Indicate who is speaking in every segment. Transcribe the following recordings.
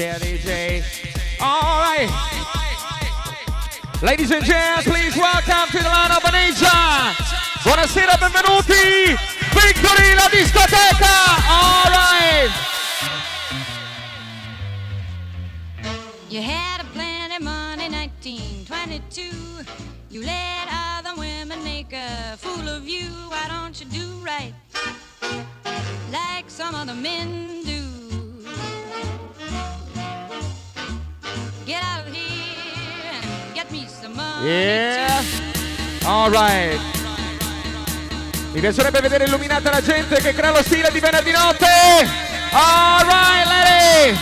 Speaker 1: Chair DJ. All right. Ladies and gents, please welcome to the line of Asia. Buonasera, benvenuti. Victory la discoteca. All right.
Speaker 2: You had a plenty money, 1922. You let other women make a fool of you. Why don't you do right like some other men do? Get out of here and get me some money.
Speaker 1: Yeah. All right. Mi piacerebbe vedere illuminata la gente che crea lo stile di venerdì notte. All right, lady.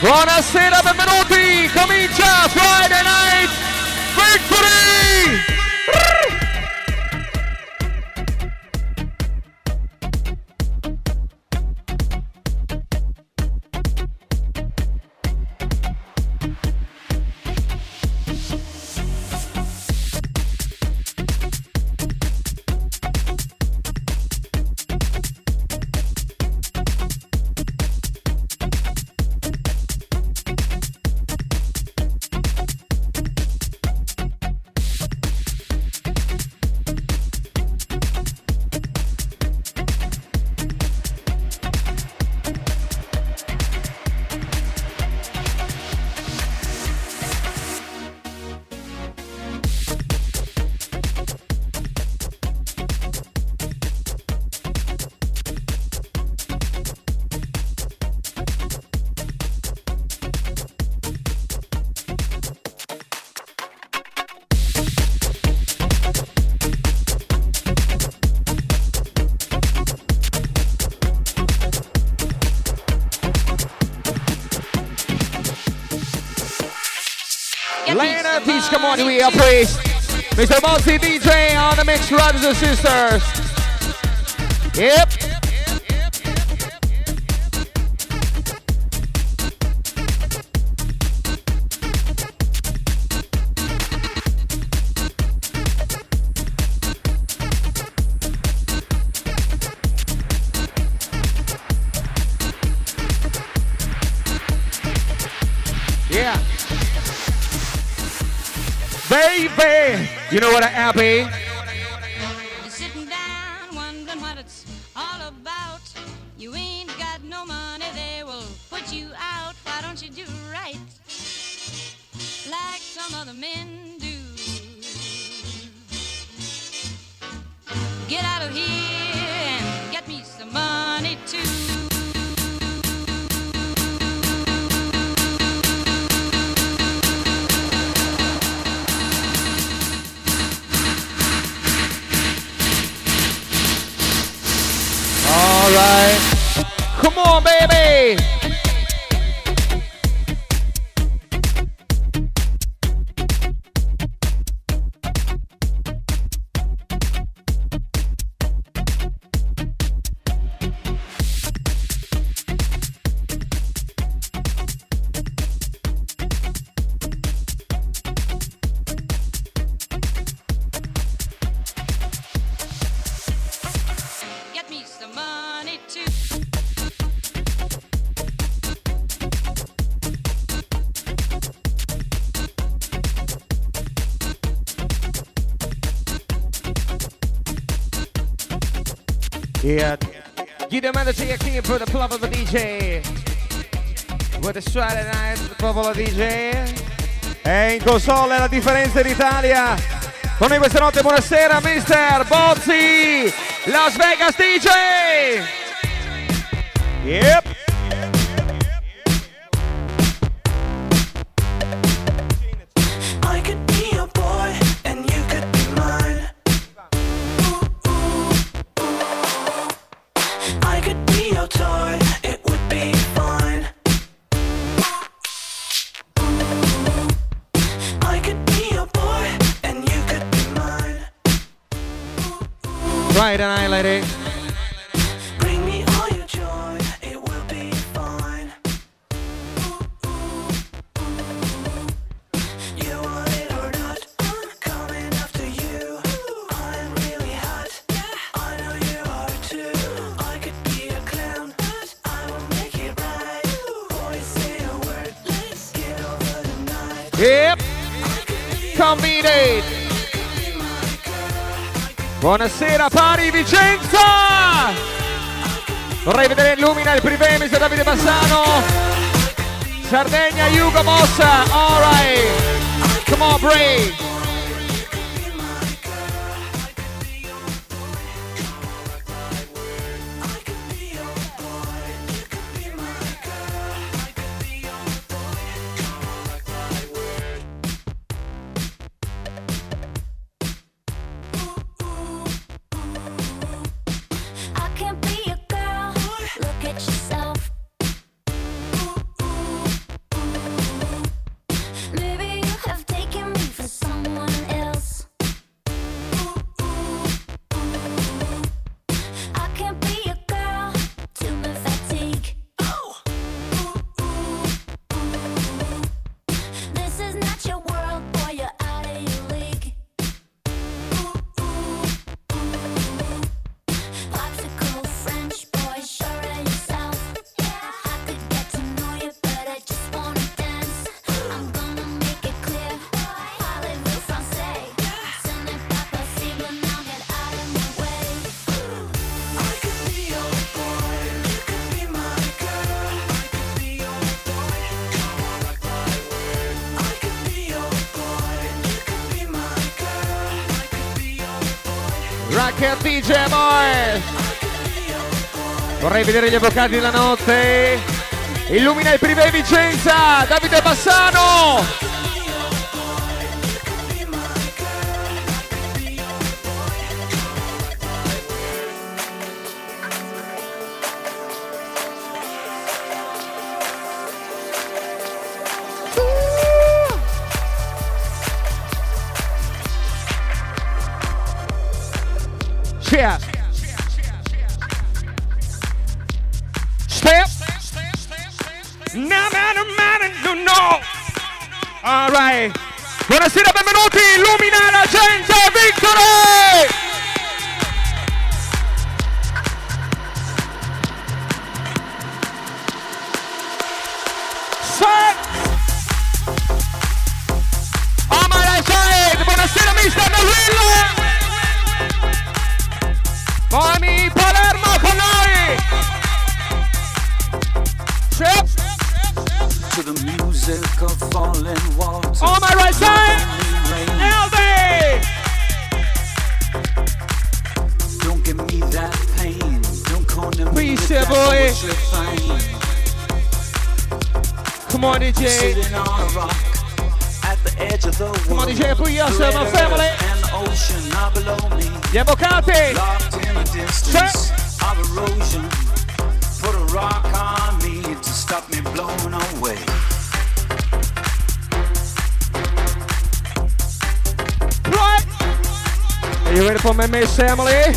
Speaker 1: Buonasera, benvenuti. Comincia Friday Night Victory.
Speaker 2: Me
Speaker 1: Teach, come on, we are praised. Mr. Multi DJ on the mix, brothers and sisters. Yep. Yeah. Baby, you know what I happy?
Speaker 2: You're sitting down wondering what it's all about. You ain't got no money, they will put you out. Why don't you do right like some other men do? Get out of here
Speaker 1: All right. Come on, Friday night, the DJ. E in console la differenza in Italia. Con noi questa notte, buonasera, Mr. Bozzi, Las Vegas DJ. Yep. Yep. Convenient. Buonasera Pari Vicenza! Vorrei vedere Illumina il privé, Mr. Davide Bassano. Sardegna, Hugo Mossa. Alright. Come on, Bray. DJ Boy! Vorrei vedere gli avvocati della notte! Illumina il privé Vicenza! Davide Bassano!
Speaker 3: Falling waters.
Speaker 1: On my right side! LD!
Speaker 3: Don't give me that pain. Don't corner me.
Speaker 1: Please,
Speaker 3: if
Speaker 1: boy.
Speaker 3: what you're fine.
Speaker 1: Come on, DJ!
Speaker 3: Sitting on a rock at the edge of the world.
Speaker 1: Come on, DJ, put yourself
Speaker 3: Great
Speaker 1: family.
Speaker 3: And the ocean are below me.
Speaker 1: Gli avvocati!
Speaker 3: Locked in a distance of erosion. Put a rock on me to stop me blowing away.
Speaker 1: You ready for my Miss family?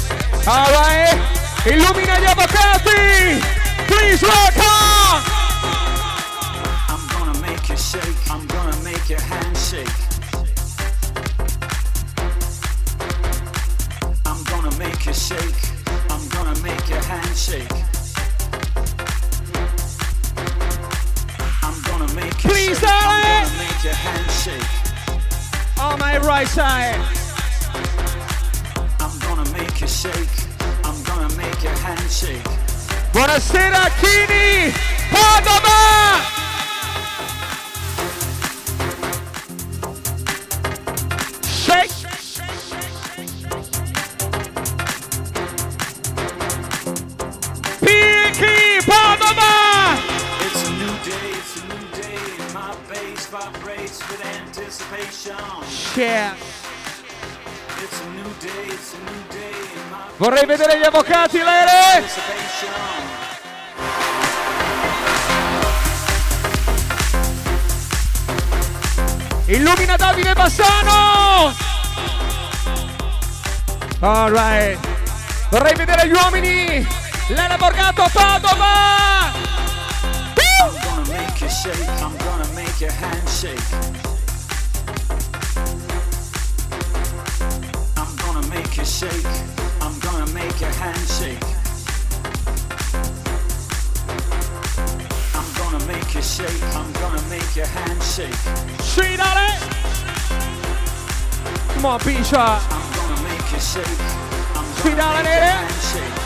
Speaker 1: Alright! Illumina gli avvocati! Please on!
Speaker 3: With anticipation.
Speaker 1: Yeah. Vorrei vedere gli avvocati, Lere! Alright. Vorrei vedere gli uomini! Lena Borgato Padova!
Speaker 3: I'm gonna make you shake. I'm gonna make your hand shake. I'm gonna make you shake. I'm gonna make your hand shake. I'm gonna make you shake. I'm gonna make your hand shake.
Speaker 1: Sì, dale! Come on! Sfidare, nere.
Speaker 3: shake.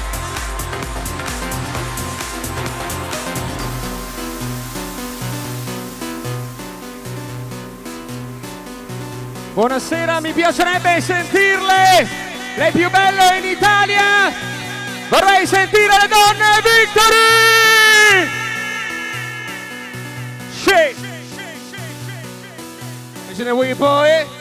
Speaker 1: Buonasera, mi piacerebbe sentirle! Le più belle in Italia! Vorrei sentire le donne Victory! Sì! E ce ne vuoi poi?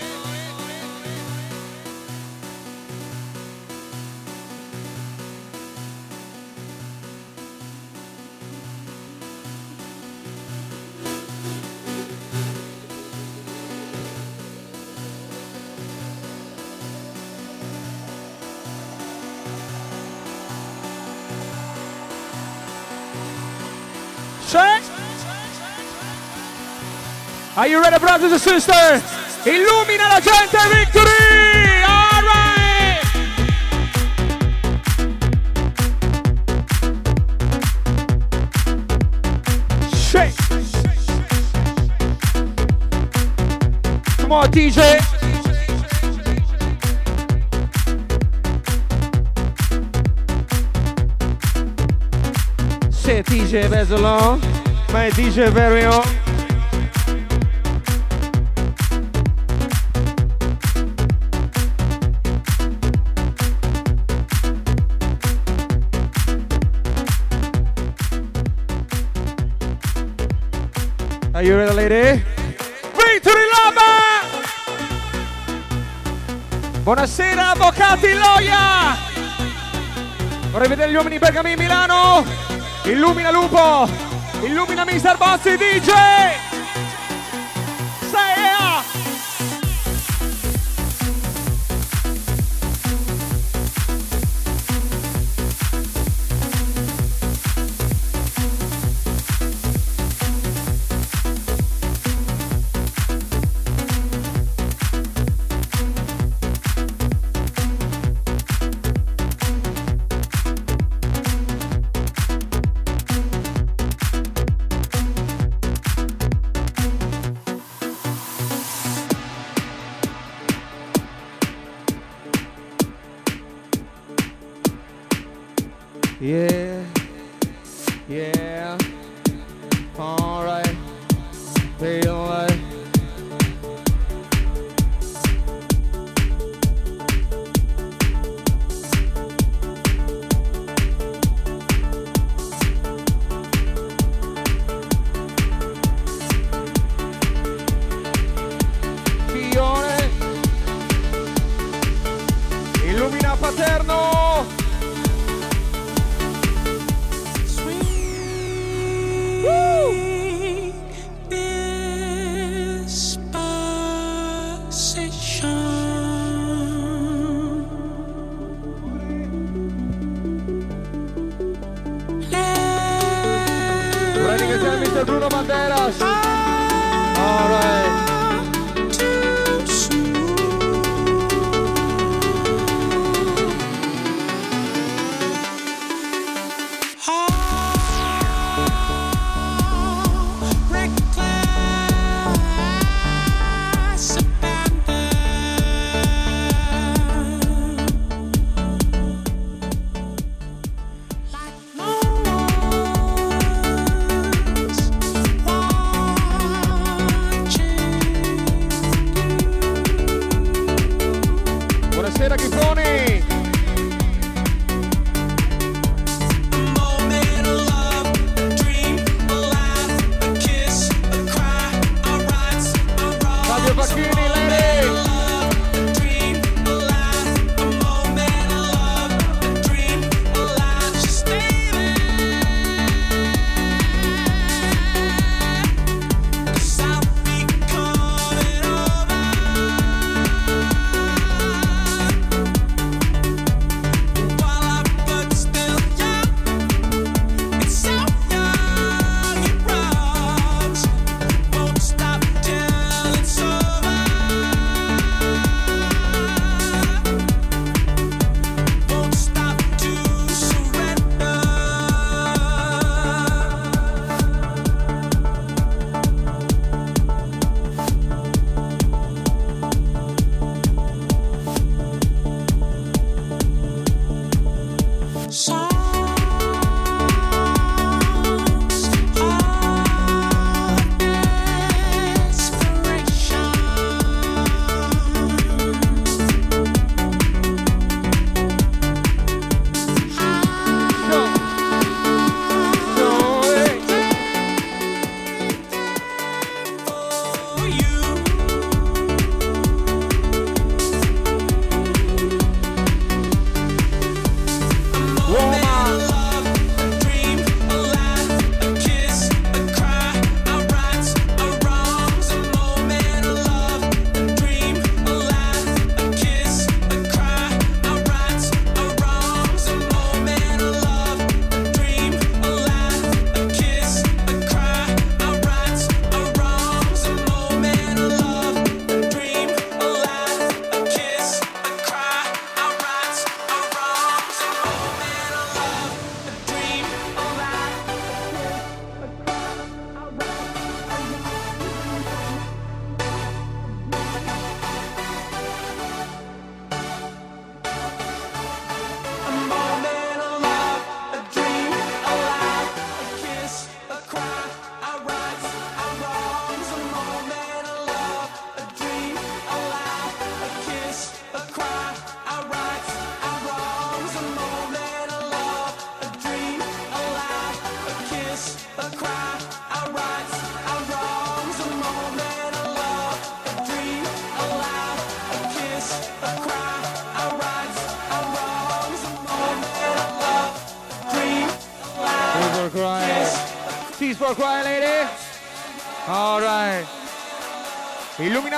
Speaker 1: Are you ready, brothers and sisters? Illumina la gente, Victory! All right! Shake! Come on, DJ! C'est DJ Bezelon, my DJ very own. Gli uomini Bergami Milano! Illumina Lupo! Illumina Mr. Bozzi DJ!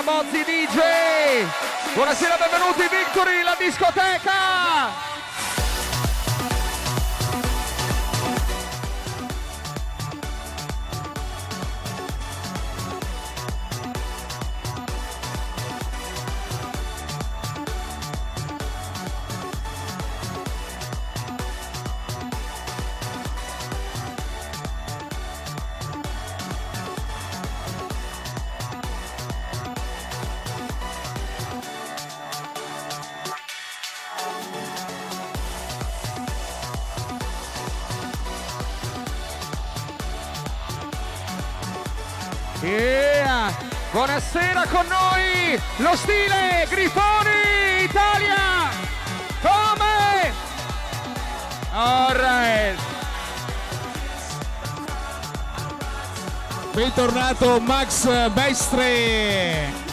Speaker 1: Mozzi DJ. Buonasera, benvenuti Victory, la discoteca. Yeah. Buonasera con noi lo stile Grifoni Italia. Come? Alright.
Speaker 4: Bentornato Max
Speaker 1: Bestre.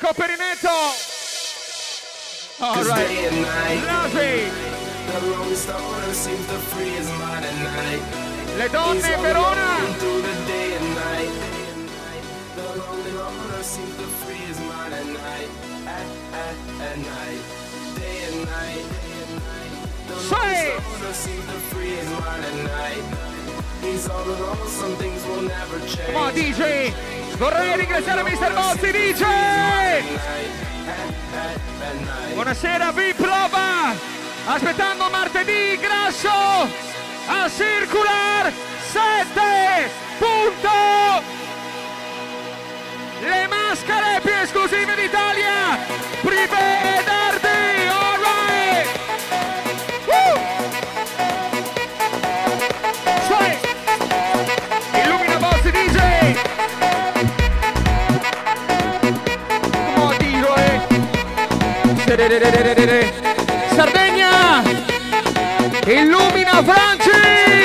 Speaker 1: Mirko Perinetto.
Speaker 5: All right. Lovely.
Speaker 1: Le donne Verona. Say. Come on, DJ. Vorrei ringraziare Mr. Bossi, dice! Buonasera, vi prova! Aspettando martedì, grasso! A circular 7! Punto! Le maschere più esclusive d'Italia! Prive ed Sardegna! Illumina Franci!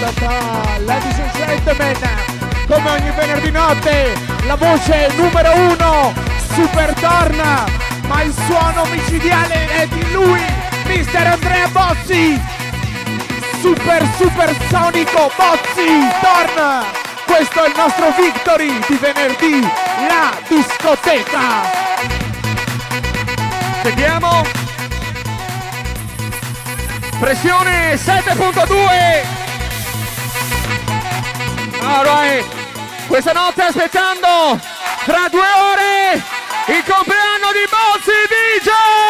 Speaker 4: Ladies and gentlemen, come ogni venerdì notte, la voce numero uno, super torna, ma il suono micidiale è di lui, mister Andrea Bozzi. Super super sonico Bozzi, torna! Questo è il nostro victory di venerdì, la discoteca.
Speaker 1: Sentiamo. Pressione 7.2. Alright. Questa notte aspettando tra due ore il compleanno di Bozzi DJ.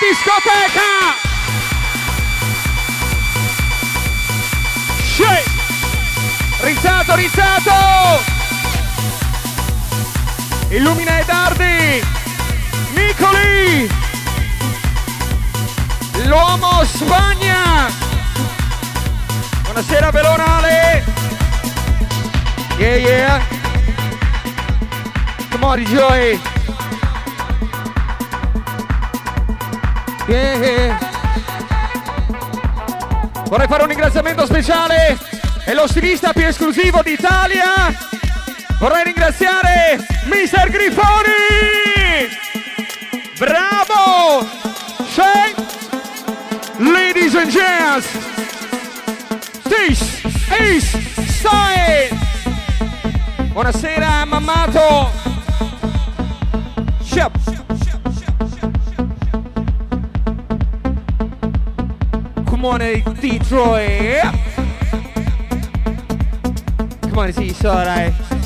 Speaker 1: Discoteca! Rizzato, rizzato! Illumina e tardi! Nicoli! L'uomo Spagna! Buonasera Velonale! Yeah yeah! Come on Joy! Yeah! Vorrei fare un ringraziamento speciale è lo stilista più esclusivo d'Italia! Vorrei ringraziare Mr. Grifoni! Bravo! Shake! Ladies and gents, this is Style. Buonasera, mammato. Shep. Come on, eh, Detroit. Come on, sì, so, dai. Woo!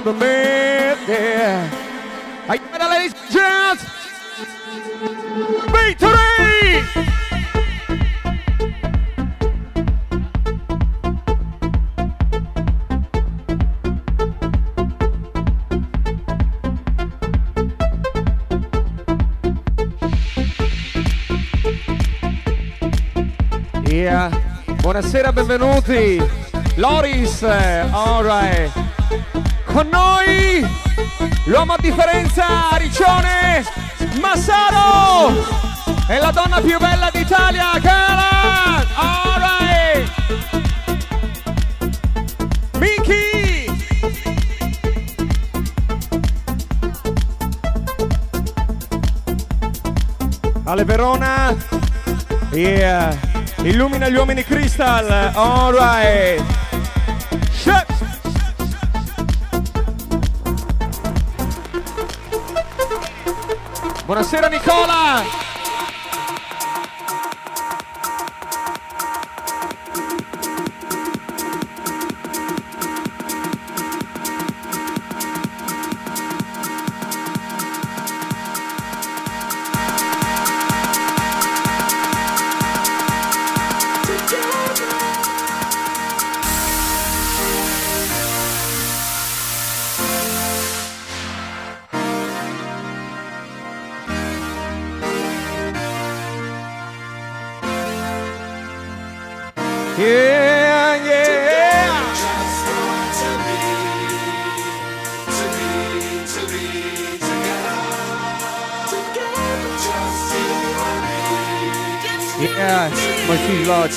Speaker 1: Tribal man, yeah. Are you ready, ladies and gents? Victory! Yeah. Buonasera, benvenuti. Loris, alright. Con noi l'uomo a differenza, Riccione Massaro. E la donna più bella d'Italia, Cara. Alright. Miki. Ale Verona. Yeah. Illumina gli uomini Crystal. Alright. Buonasera Nicola.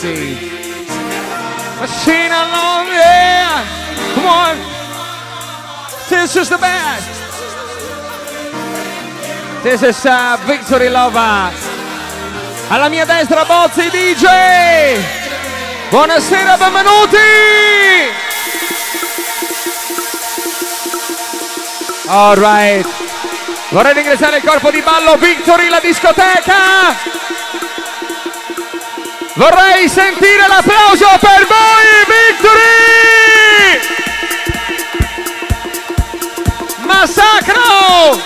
Speaker 1: Lotti. Machine alone, yeah. Come on. This is the best. This is uh, Victory Lover. Alla mia destra Bozzi DJ. Buonasera, benvenuti. All right. Vorrei ringraziare il corpo di ballo Victory, la discoteca. Vorrei sentire l'applauso per voi, Victory! Massacro!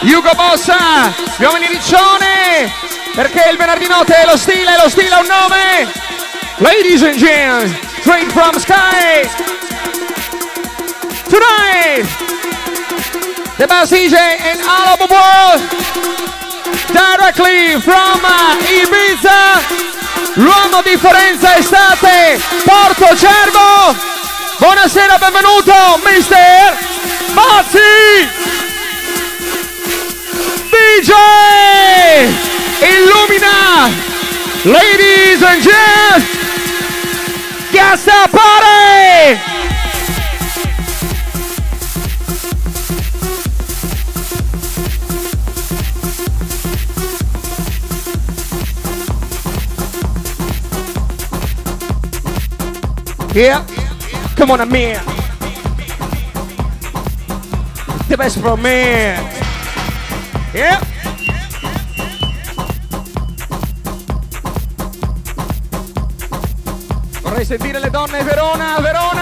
Speaker 1: Hugo Bossa, uomini riccione, perché il venerdì notte è lo stile, lo stile ha un nome. Ladies and gentlemen, straight from sky. Tonight, the best DJ in all of the world, directly from Ibiza. L'uomo di Forenza Estate, Porto Cervo. Buonasera, benvenuto, mister Bazzi. DJ Illumina. Ladies and gents, Gasta Party. Yeah, come on, a man. The best for me. Yeah. Vorrei sentire le donne Verona, Verona.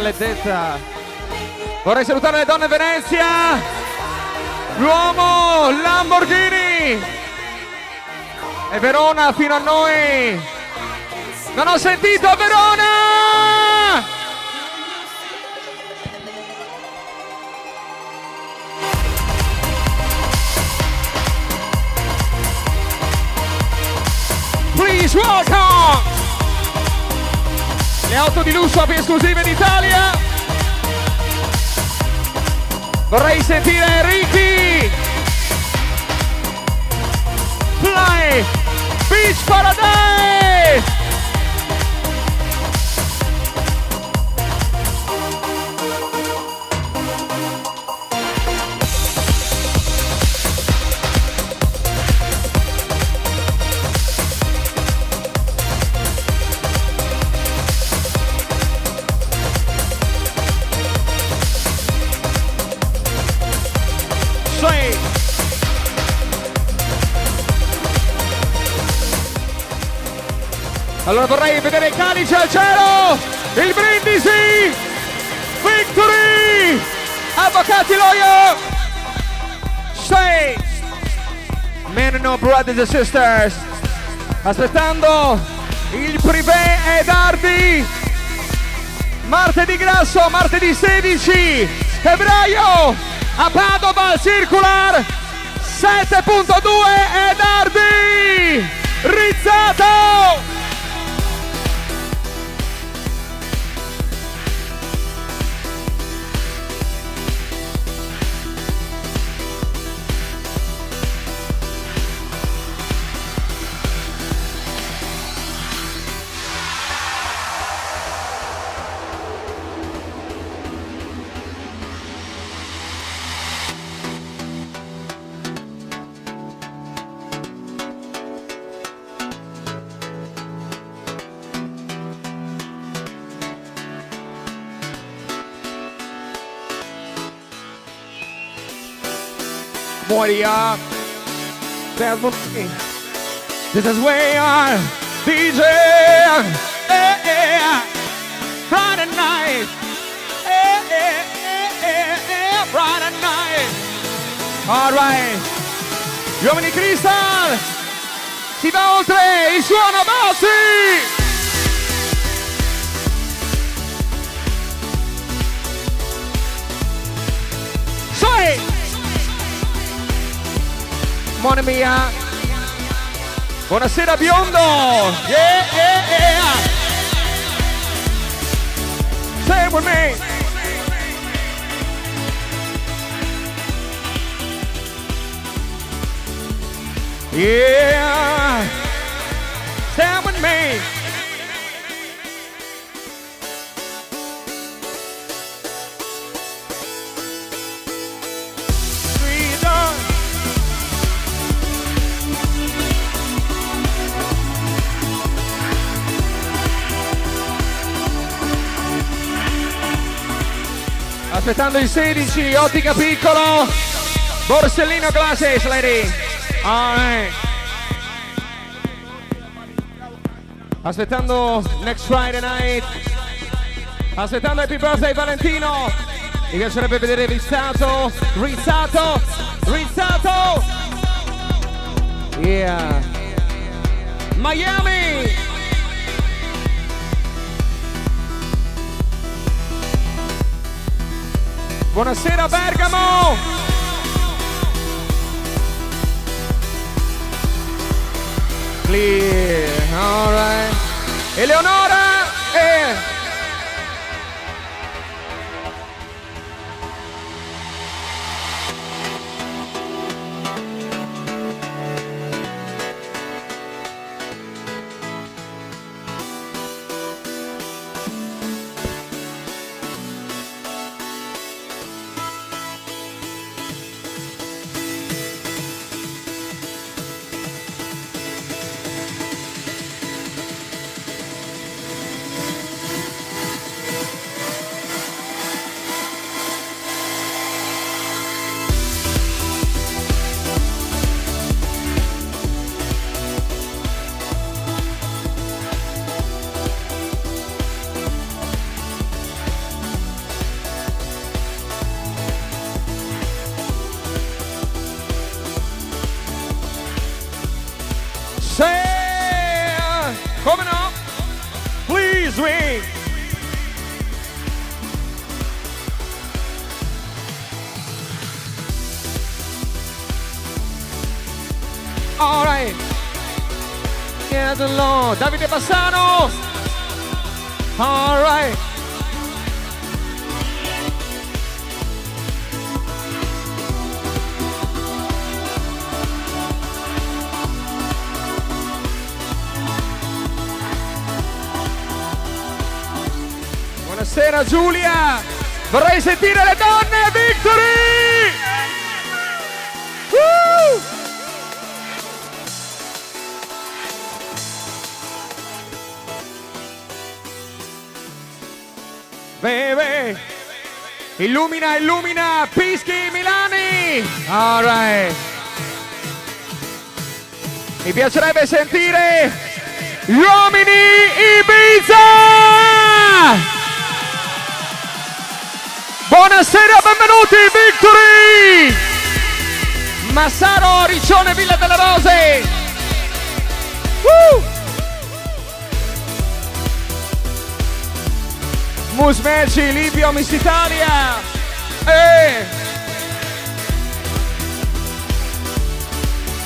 Speaker 5: Coming.
Speaker 1: Maledetta! Vorrei salutare le donne Venezia! L'uomo Lamborghini! E Verona fino a noi! Non ho sentito Verona! Please welcome! Le auto di lusso più esclusive d'Italia! Vorrei sentire Ricky! Fly! Beach Paradise! Vorrei vedere il calice al cielo! Il brindisi! Victory! Avvocati lawyer! Sì! Men no brothers and sisters! Aspettando il privé ed Ardi! Martedì grasso, martedì 16 febbraio a Padova al Circular 7.2 ed Ardi! Rizzato! What up? That's what This is way on DJ. Eh, eh. Friday night. Eh, eh, eh, eh, eh, Friday night. All right. Gli uomini Crystal. Si va oltre il suono Bossi. Buona mia! Buonasera biondo! Yeah, yeah, yeah! Stay with me! Yeah! Stay with me! Aspettando il 16, ottica piccolo. Borsellino glasses, lady. Alright. Aspettando next Friday night. Aspettando Happy Birthday Valentino. Mi piacerebbe vedere Rizzato. Rizzato. Rizzato. Yeah. Miami. Buonasera Bergamo! Clear, alright. Eleonora e... Davide Bassano. All right. Buonasera Giulia! Vorrei sentire le donne, Illumina, illumina! Pischi Milani! Alright! Mi piacerebbe sentire gli uomini Ibiza! Buonasera, benvenuti, Victory! Massaro, Riccione, Villa delle Rose! Musmeci, Livio, Miss Italia! Eh!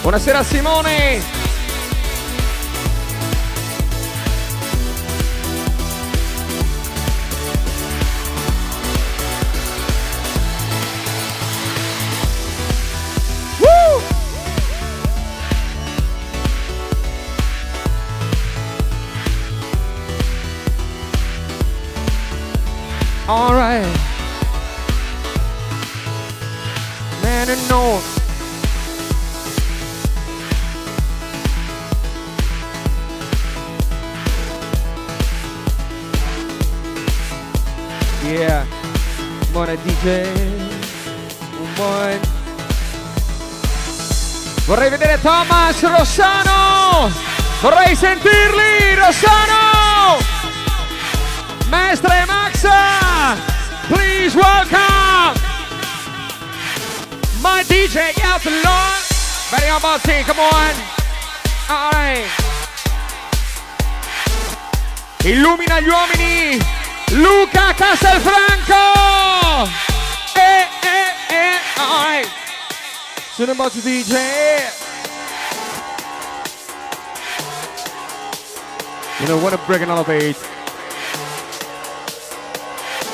Speaker 1: Buonasera Simone! Yeah. Buona DJ. Un buon Vorrei vedere Thomas Rossano. Vorrei sentirli, Rossano. Mestre Maxa. Please welcome my DJ Outlaw. On Bossy, come on. All right. Illumina gli uomini. Luca Castelfranco. Eh, eh, eh. All right. Soon about to DJ. You know what a break and elevate.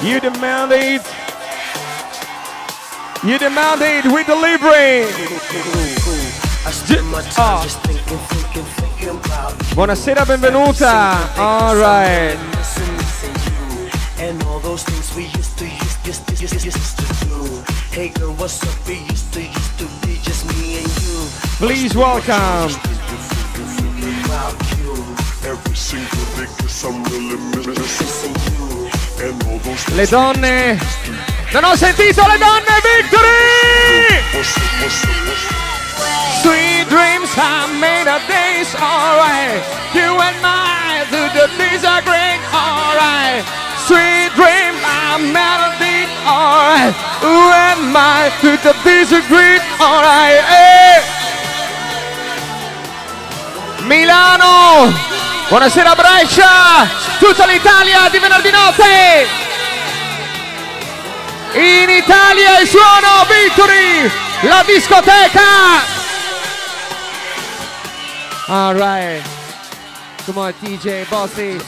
Speaker 1: You demand it. You demand it with delivery.
Speaker 5: I spend my time
Speaker 1: Ah.
Speaker 5: just thinking, thinking, thinking about.
Speaker 1: Buonasera, benvenuta. All right.
Speaker 5: Missing, missing you. And all those things we used to, used, used, used, used, used to do. Hey girl, what's up? We used to, used to be just me and you.
Speaker 1: Please welcome
Speaker 5: About.
Speaker 6: Every single day, cause I'm really missing you. And all those
Speaker 1: le donne. Non ho sentito le donne, Victory! Sweet dreams are made of days, alright. You and I, the, the days are great, alright. Sweet made of days, alright. Who am I, are great, alright. Hey! Milano! Buonasera Brescia! Tutta l'Italia di venerdì notte! In Italia il suono Victory! La discoteca! Alright. Come on DJ Bossy.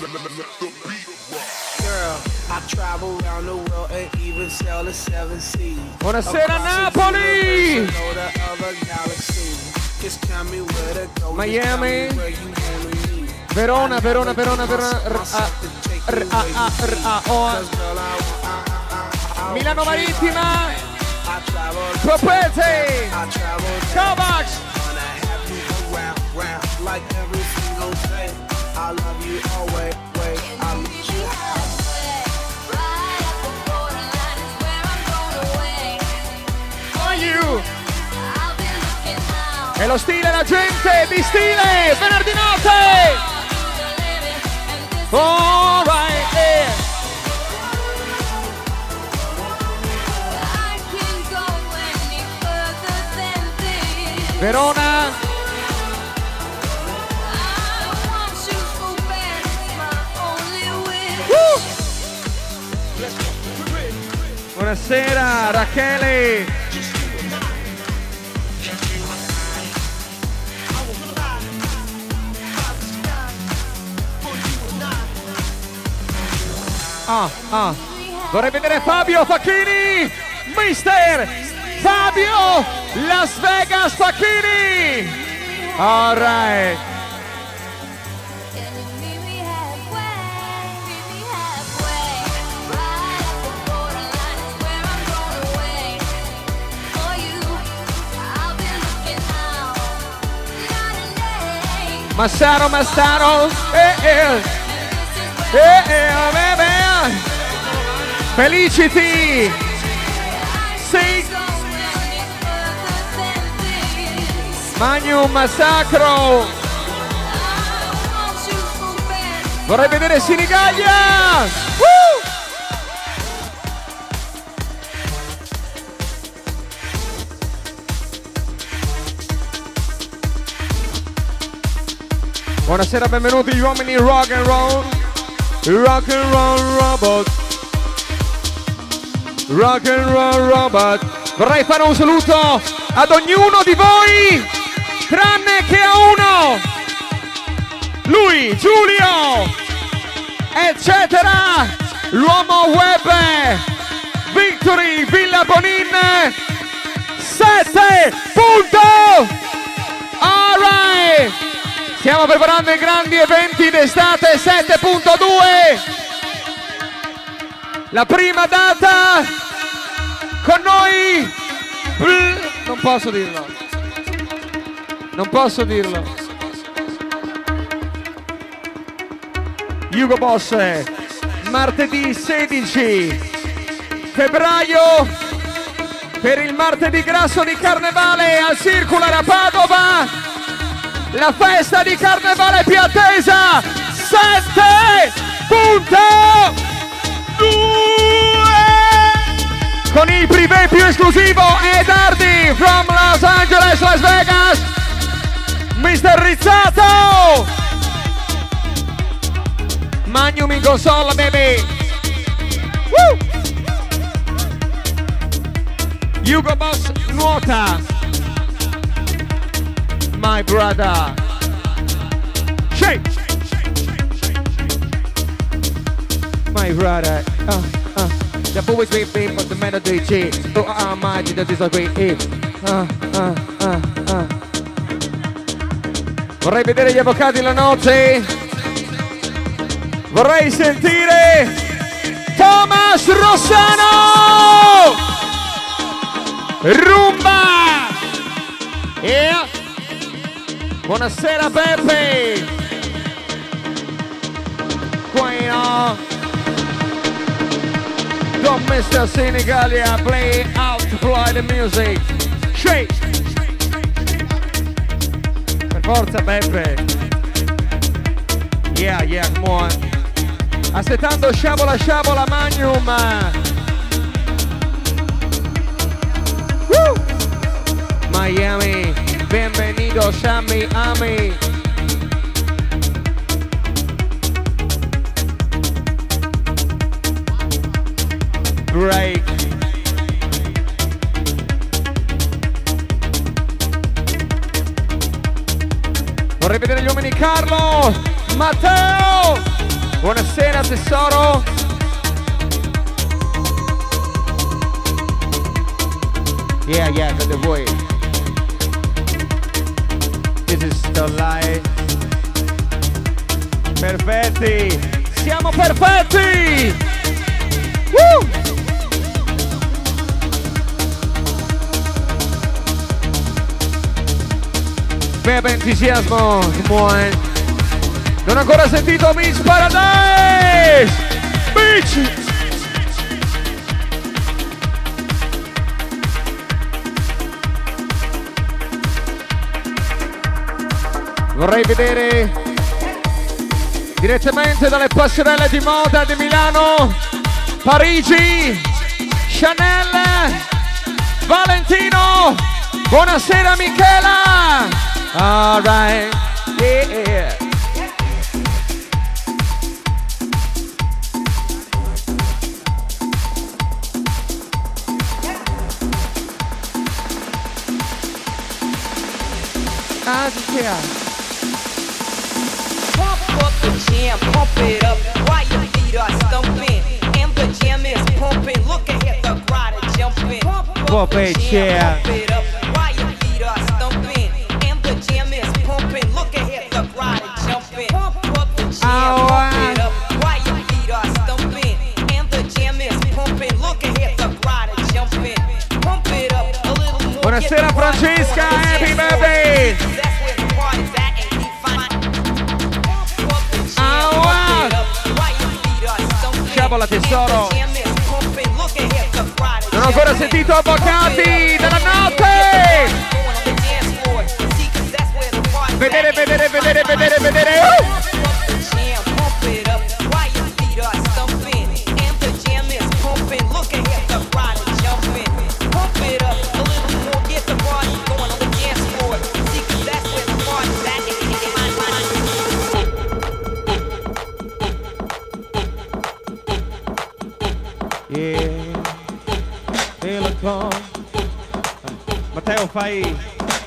Speaker 1: Buonasera Napoli! Miami. Verona, Verona, Verona, Verona. Milano. Marittima. Propete. Kovacs.
Speaker 5: like every single day. I love you always,
Speaker 1: E lo stile, la gente di stile. Venerdì notte. Alright. Yeah. Verona. Buonasera Rachele. Ah, ah. Vorrei vedere Fabio Facchini. Mister Fabio Las Vegas Facchini. All right. Massaro, Massaro. Eh, eh. Eh, eh, beh. Felicity. Sì. Magnum Massacro. Vorrei vedere Sinigaglia. Woo! Buonasera, benvenuti gli uomini rock and roll. Rock and roll robot. Rock and roll robot. Vorrei fare un saluto ad ognuno di voi, tranne che a uno. Lui, Giulio, eccetera. L'uomo web. Victory Villa Bonin. 7 punto. Alright. Stiamo preparando i grandi eventi d'estate 7.2. La prima data con noi. Non posso dirlo. Non posso dirlo. Hugo Boss, martedì 16 febbraio per il martedì grasso di carnevale al Circular a Padova. La festa di carnevale più attesa 7.2 con il privé più esclusivo Ed Hardy from Los Angeles, Las Vegas Mr. Rizzato Magnum in console baby Woo! Hugo Boss nuota My brother Shake My brother uh, uh. The always been been but the melody G So I imagine that is a great hit uh. Vorrei vedere gli avvocati la notte Vorrei sentire Thomas Rossano Rumba! Yeah! Buonasera Peppe! Quaino! Don Mr. Senegalia play out to play the music! Shake! Per forza Peppe! Yeah, yeah, come on! Aspettando sciabola sciabola Magnum! Woo! Miami, bienvenidos a Miami. Break. Vorrei vedere gli uomini Carlo, Matteo. Buonasera tesoro. Yeah, yeah, the voice. This is the life. Perfetti! Siamo perfetti! Woo! Bebe entusiasmo, on. Non ho ancora sentito Miss Paradise! Beach! Vorrei vedere direttamente dalle passerelle di moda di Milano, Parigi, Chanel, Valentino. Buonasera Michela. All right. Yeah. Ah.
Speaker 7: Pump up the jam, pump it up while your feet are stumping. And the jam is pumping. Look ahead, the crowd is jumping. Pump up
Speaker 1: Pump
Speaker 7: the jam, pump it up
Speaker 1: avvocati della notte!
Speaker 7: Going on the dance floor. See, 'cause that's where the party's
Speaker 1: Vedere,
Speaker 7: at.
Speaker 1: vedere, vedere, vedere, vedere. Uh! Fai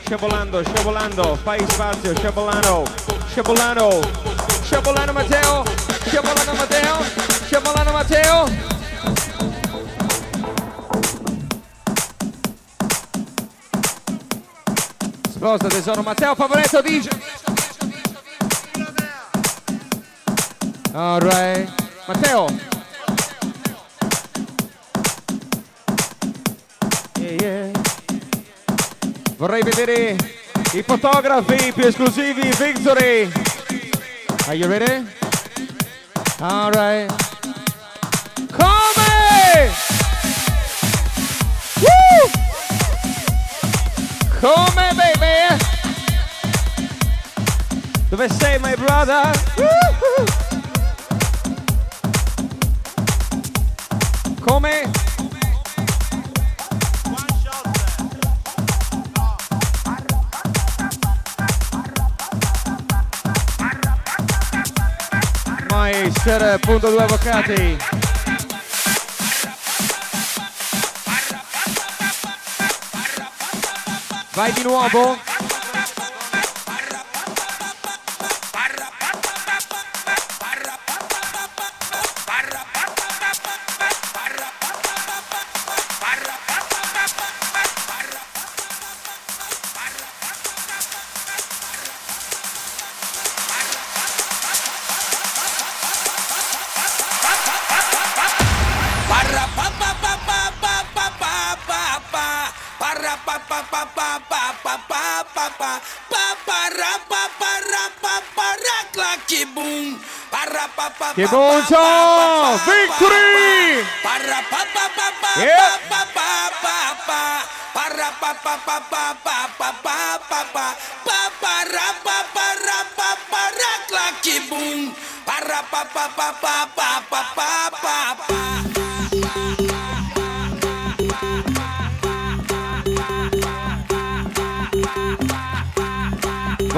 Speaker 1: sciabolando, sciabolando, fai spazio, sciabolano, sciabolano, sciabolano Matteo, sciabolano Matteo, sciabolano Matteo. Sposta tesoro Matteo favoretto DJ. Alright. Matteo. Vorrei vedere i fotografi più esclusivi Victory. Are you ready? Alright. Come! Woo!
Speaker 8: Come baby? Dove sei my brother? Woohoo! Come? Meister, punto due avvocati. Vai di nuovo.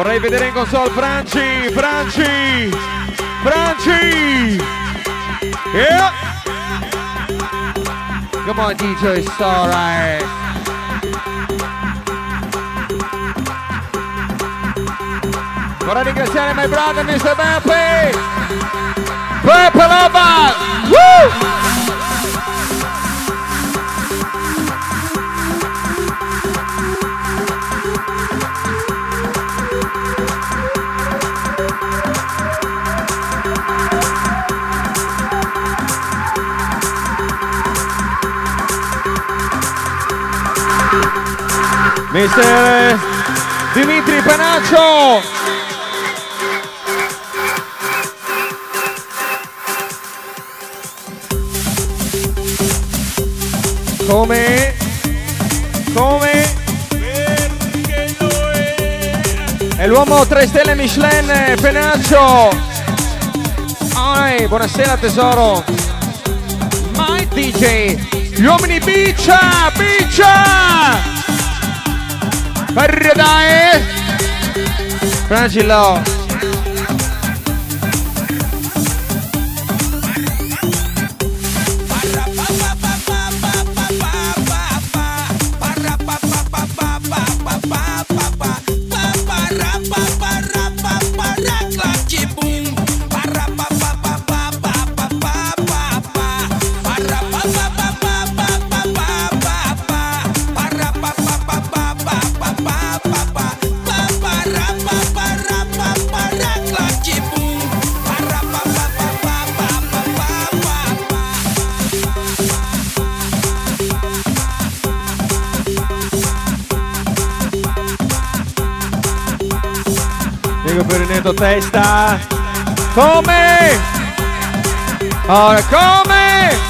Speaker 8: Vorrei vedere in console Franci, Franci, Franci. Yeah. Come on DJ, it's alright. Vorrei ringraziare my brother Mr. Beppe. Beppe Lava. Woo! Mister Dimitri Panaccio. Come? Come? È l'uomo 3 stelle Michelin, Penaccio. Ai, buonasera tesoro. My DJ. Gli uomini biccia, biccia. Guarda dai! Fragilo! Perinetto testa. Come? Ora come?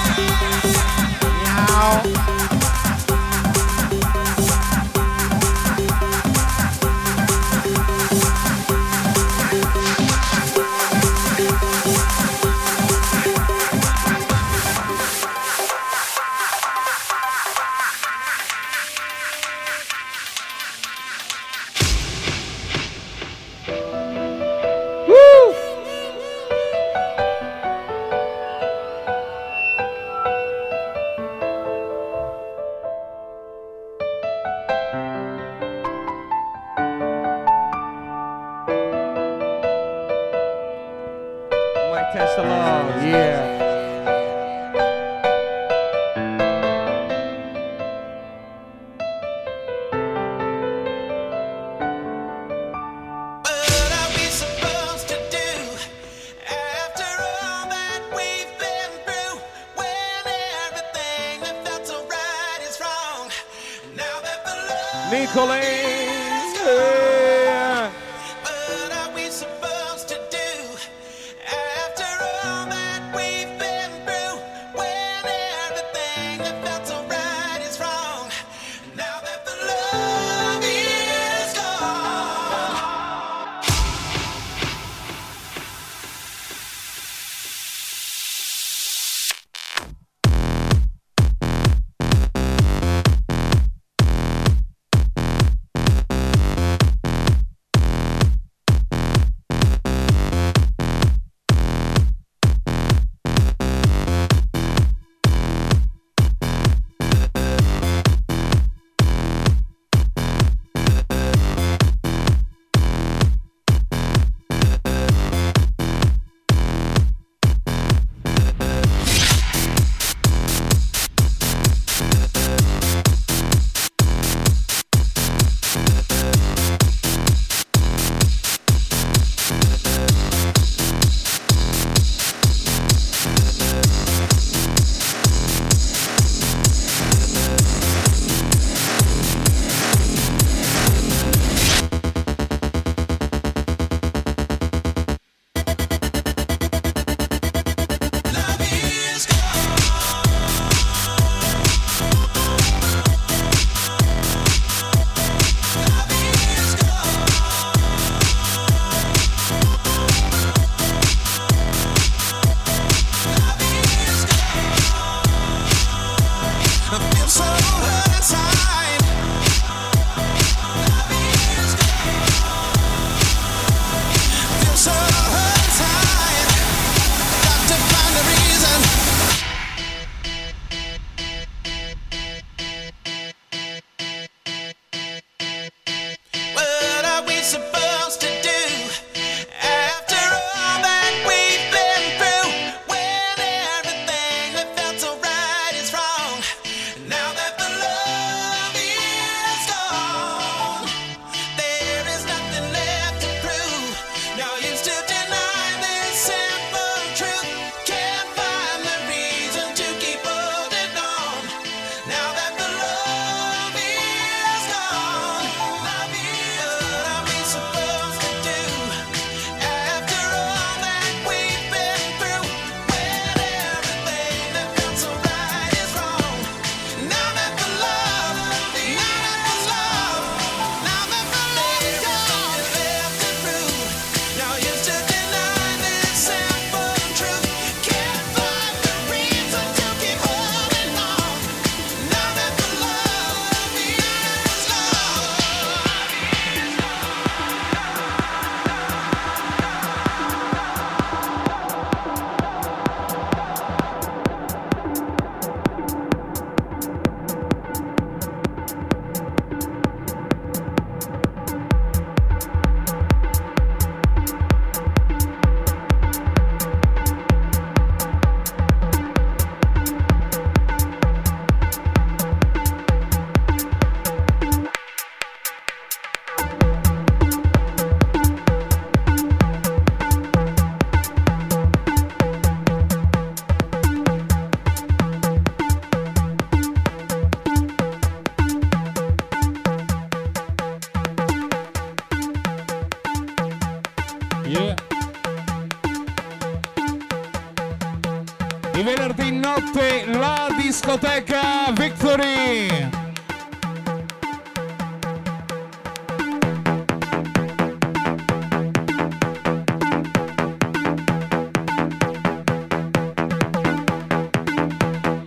Speaker 9: Discoteca Victory.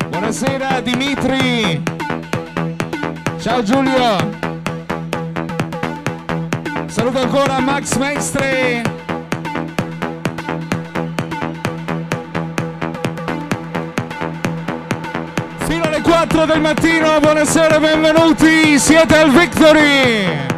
Speaker 9: Buonasera Dimitri. Ciao Giulio. Saluto ancora Max Maestri. Mattino, buonasera benvenuti, siete al Victory!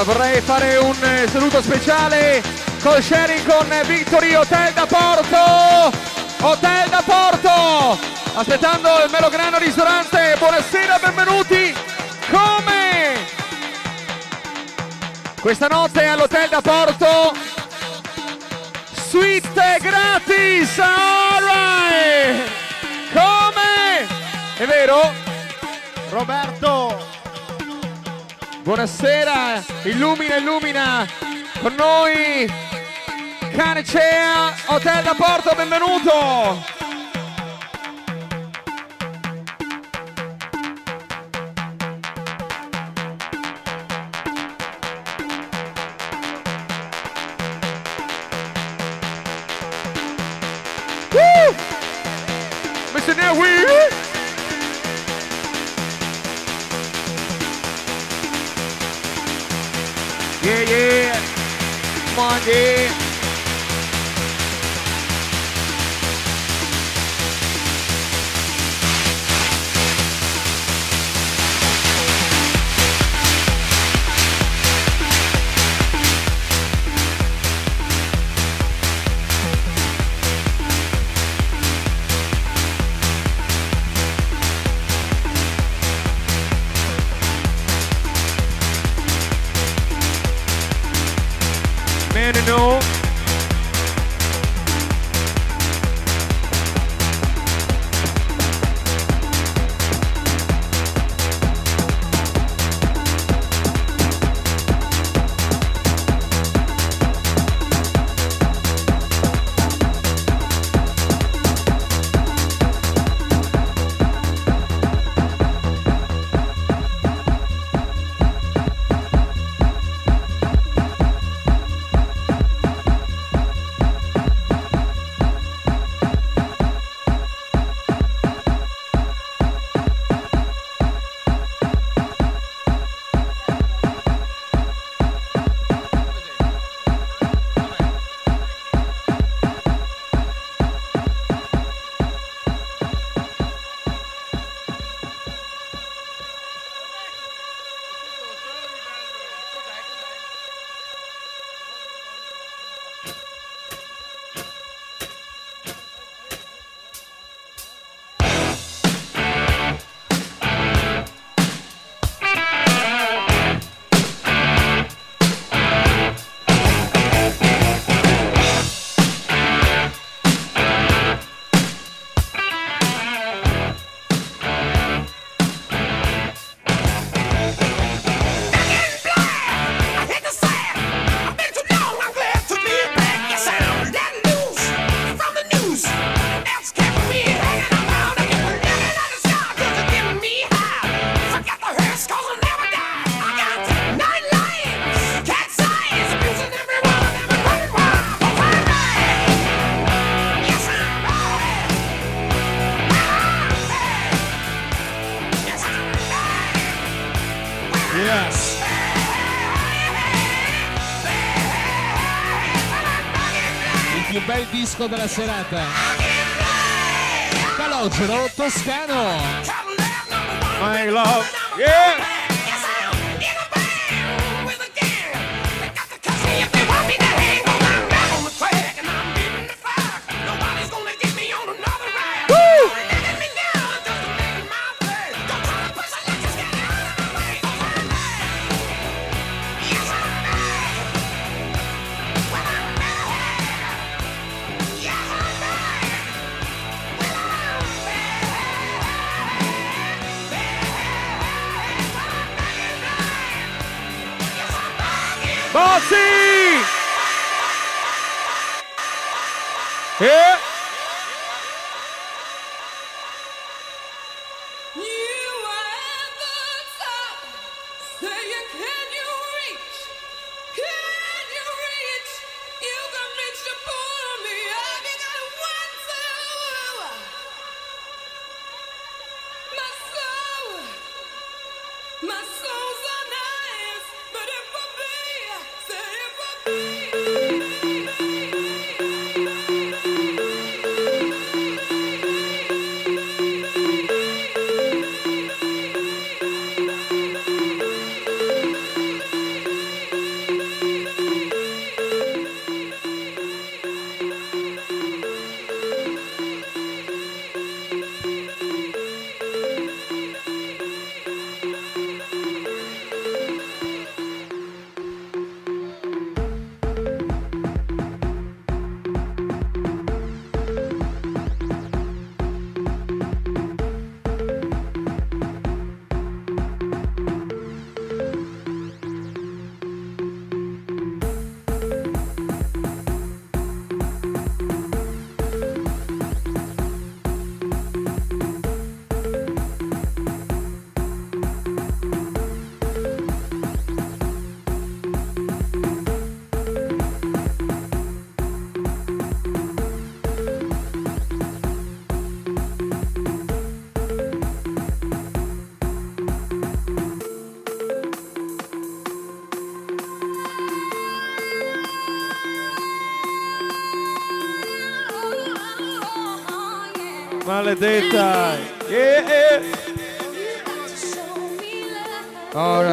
Speaker 1: Allora vorrei fare un eh, saluto speciale col sharing con Victory Hotel da Porto. Hotel da Porto. Aspettando il Melograno ristorante. Buonasera, benvenuti. Come? Questa notte all'Hotel da Porto. Suite gratis. Alright. Come? È vero? Buonasera, illumina, illumina con noi Canecea, Hotel da Porto, benvenuto! Come
Speaker 9: disco della serata. Calogero Toscano.
Speaker 2: My love, yeah!
Speaker 1: holiday
Speaker 2: time. Yeah. All right.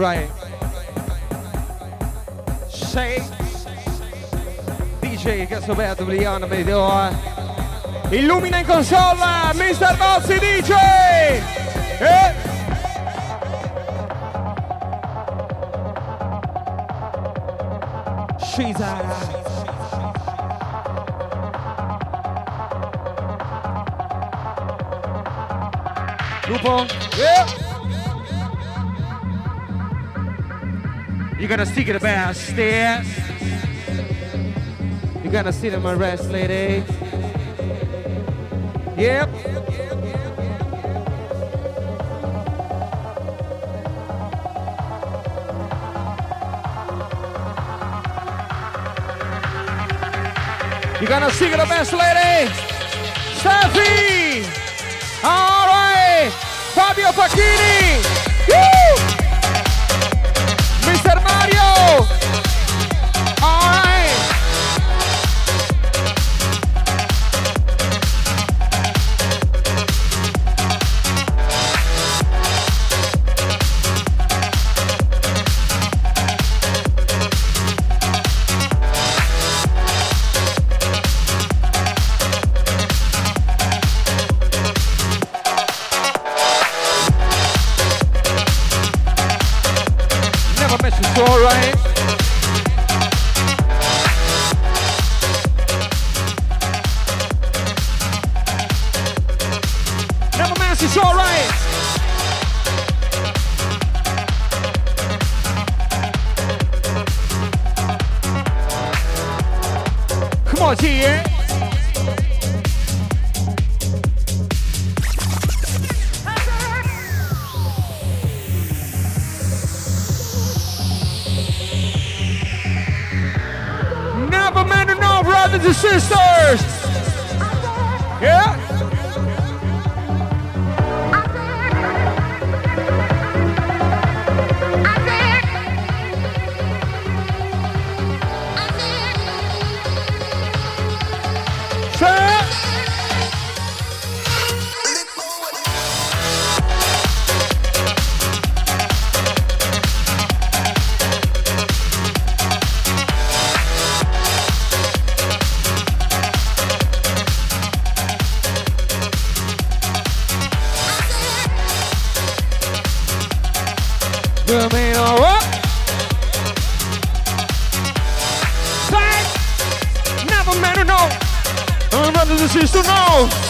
Speaker 1: alright. Shake. DJ che so
Speaker 2: beato Brianna, eh. Illumina in console, Mr. Bozzi DJ! Eh? She's Lupo. Yeah.
Speaker 1: You're gonna seek it about stairs. You're gonna see them arrest, lady. Yep. You're gonna sing it the best, lady. Steffi. All right. Fabio Pacchini. Woo! Cristo não!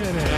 Speaker 1: in it.